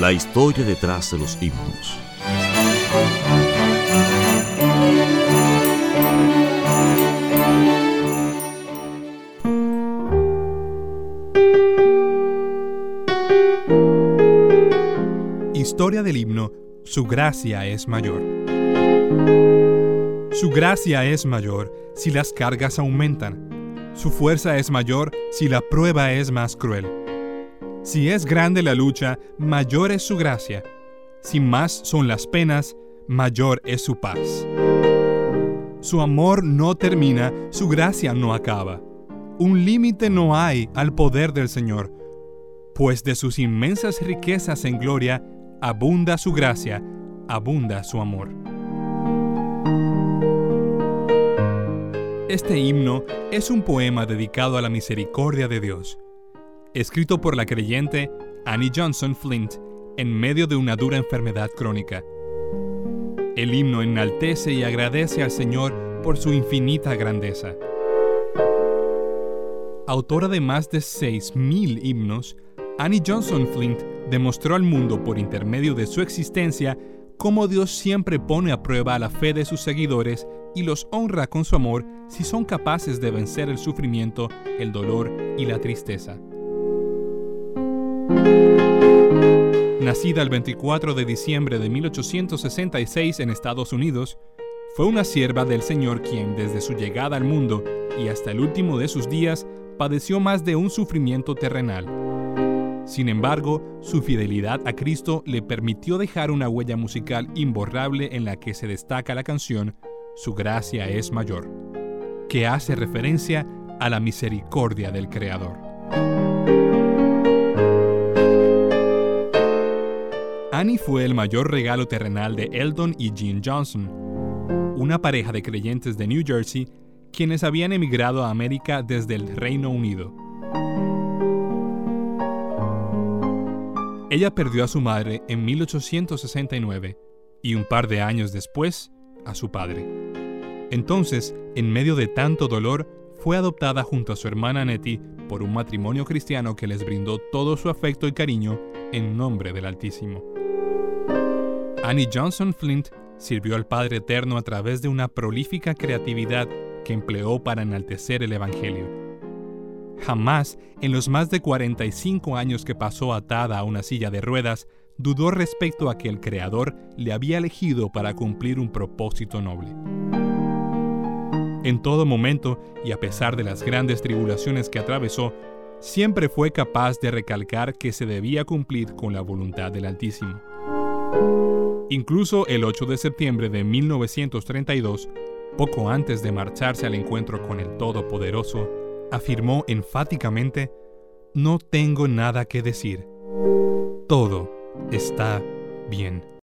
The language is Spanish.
La historia detrás de los himnos. Historia del himno Su gracia es mayor. Su gracia es mayor si las cargas aumentan. Su fuerza es mayor si la prueba es más cruel. Si es grande la lucha, mayor es su gracia. Si más son las penas, mayor es su paz. Su amor no termina, su gracia no acaba. Un límite no hay al poder del Señor, pues de sus inmensas riquezas en gloria abunda su gracia, abunda su amor. Este himno es un poema dedicado a la misericordia de Dios, escrito por la creyente Annie Johnson Flint en medio de una dura enfermedad crónica. El himno enaltece y agradece al Señor por su infinita grandeza. Autora de más de 6.000 himnos, Annie Johnson Flint demostró al mundo por intermedio de su existencia cómo Dios siempre pone a prueba la fe de sus seguidores y los honra con su amor si son capaces de vencer el sufrimiento, el dolor y la tristeza. Nacida el 24 de diciembre de 1866 en Estados Unidos, fue una sierva del Señor quien desde su llegada al mundo y hasta el último de sus días padeció más de un sufrimiento terrenal. Sin embargo, su fidelidad a Cristo le permitió dejar una huella musical imborrable en la que se destaca la canción Su gracia es mayor, que hace referencia a la misericordia del Creador. Annie fue el mayor regalo terrenal de Eldon y Jean Johnson, una pareja de creyentes de New Jersey quienes habían emigrado a América desde el Reino Unido. Ella perdió a su madre en 1869 y un par de años después a su padre. Entonces, en medio de tanto dolor, fue adoptada junto a su hermana Nettie por un matrimonio cristiano que les brindó todo su afecto y cariño en nombre del Altísimo. Annie Johnson Flint sirvió al Padre Eterno a través de una prolífica creatividad que empleó para enaltecer el Evangelio. Jamás, en los más de 45 años que pasó atada a una silla de ruedas, dudó respecto a que el Creador le había elegido para cumplir un propósito noble. En todo momento, y a pesar de las grandes tribulaciones que atravesó, siempre fue capaz de recalcar que se debía cumplir con la voluntad del Altísimo. Incluso el 8 de septiembre de 1932, poco antes de marcharse al encuentro con el Todopoderoso, afirmó enfáticamente, No tengo nada que decir. Todo está bien.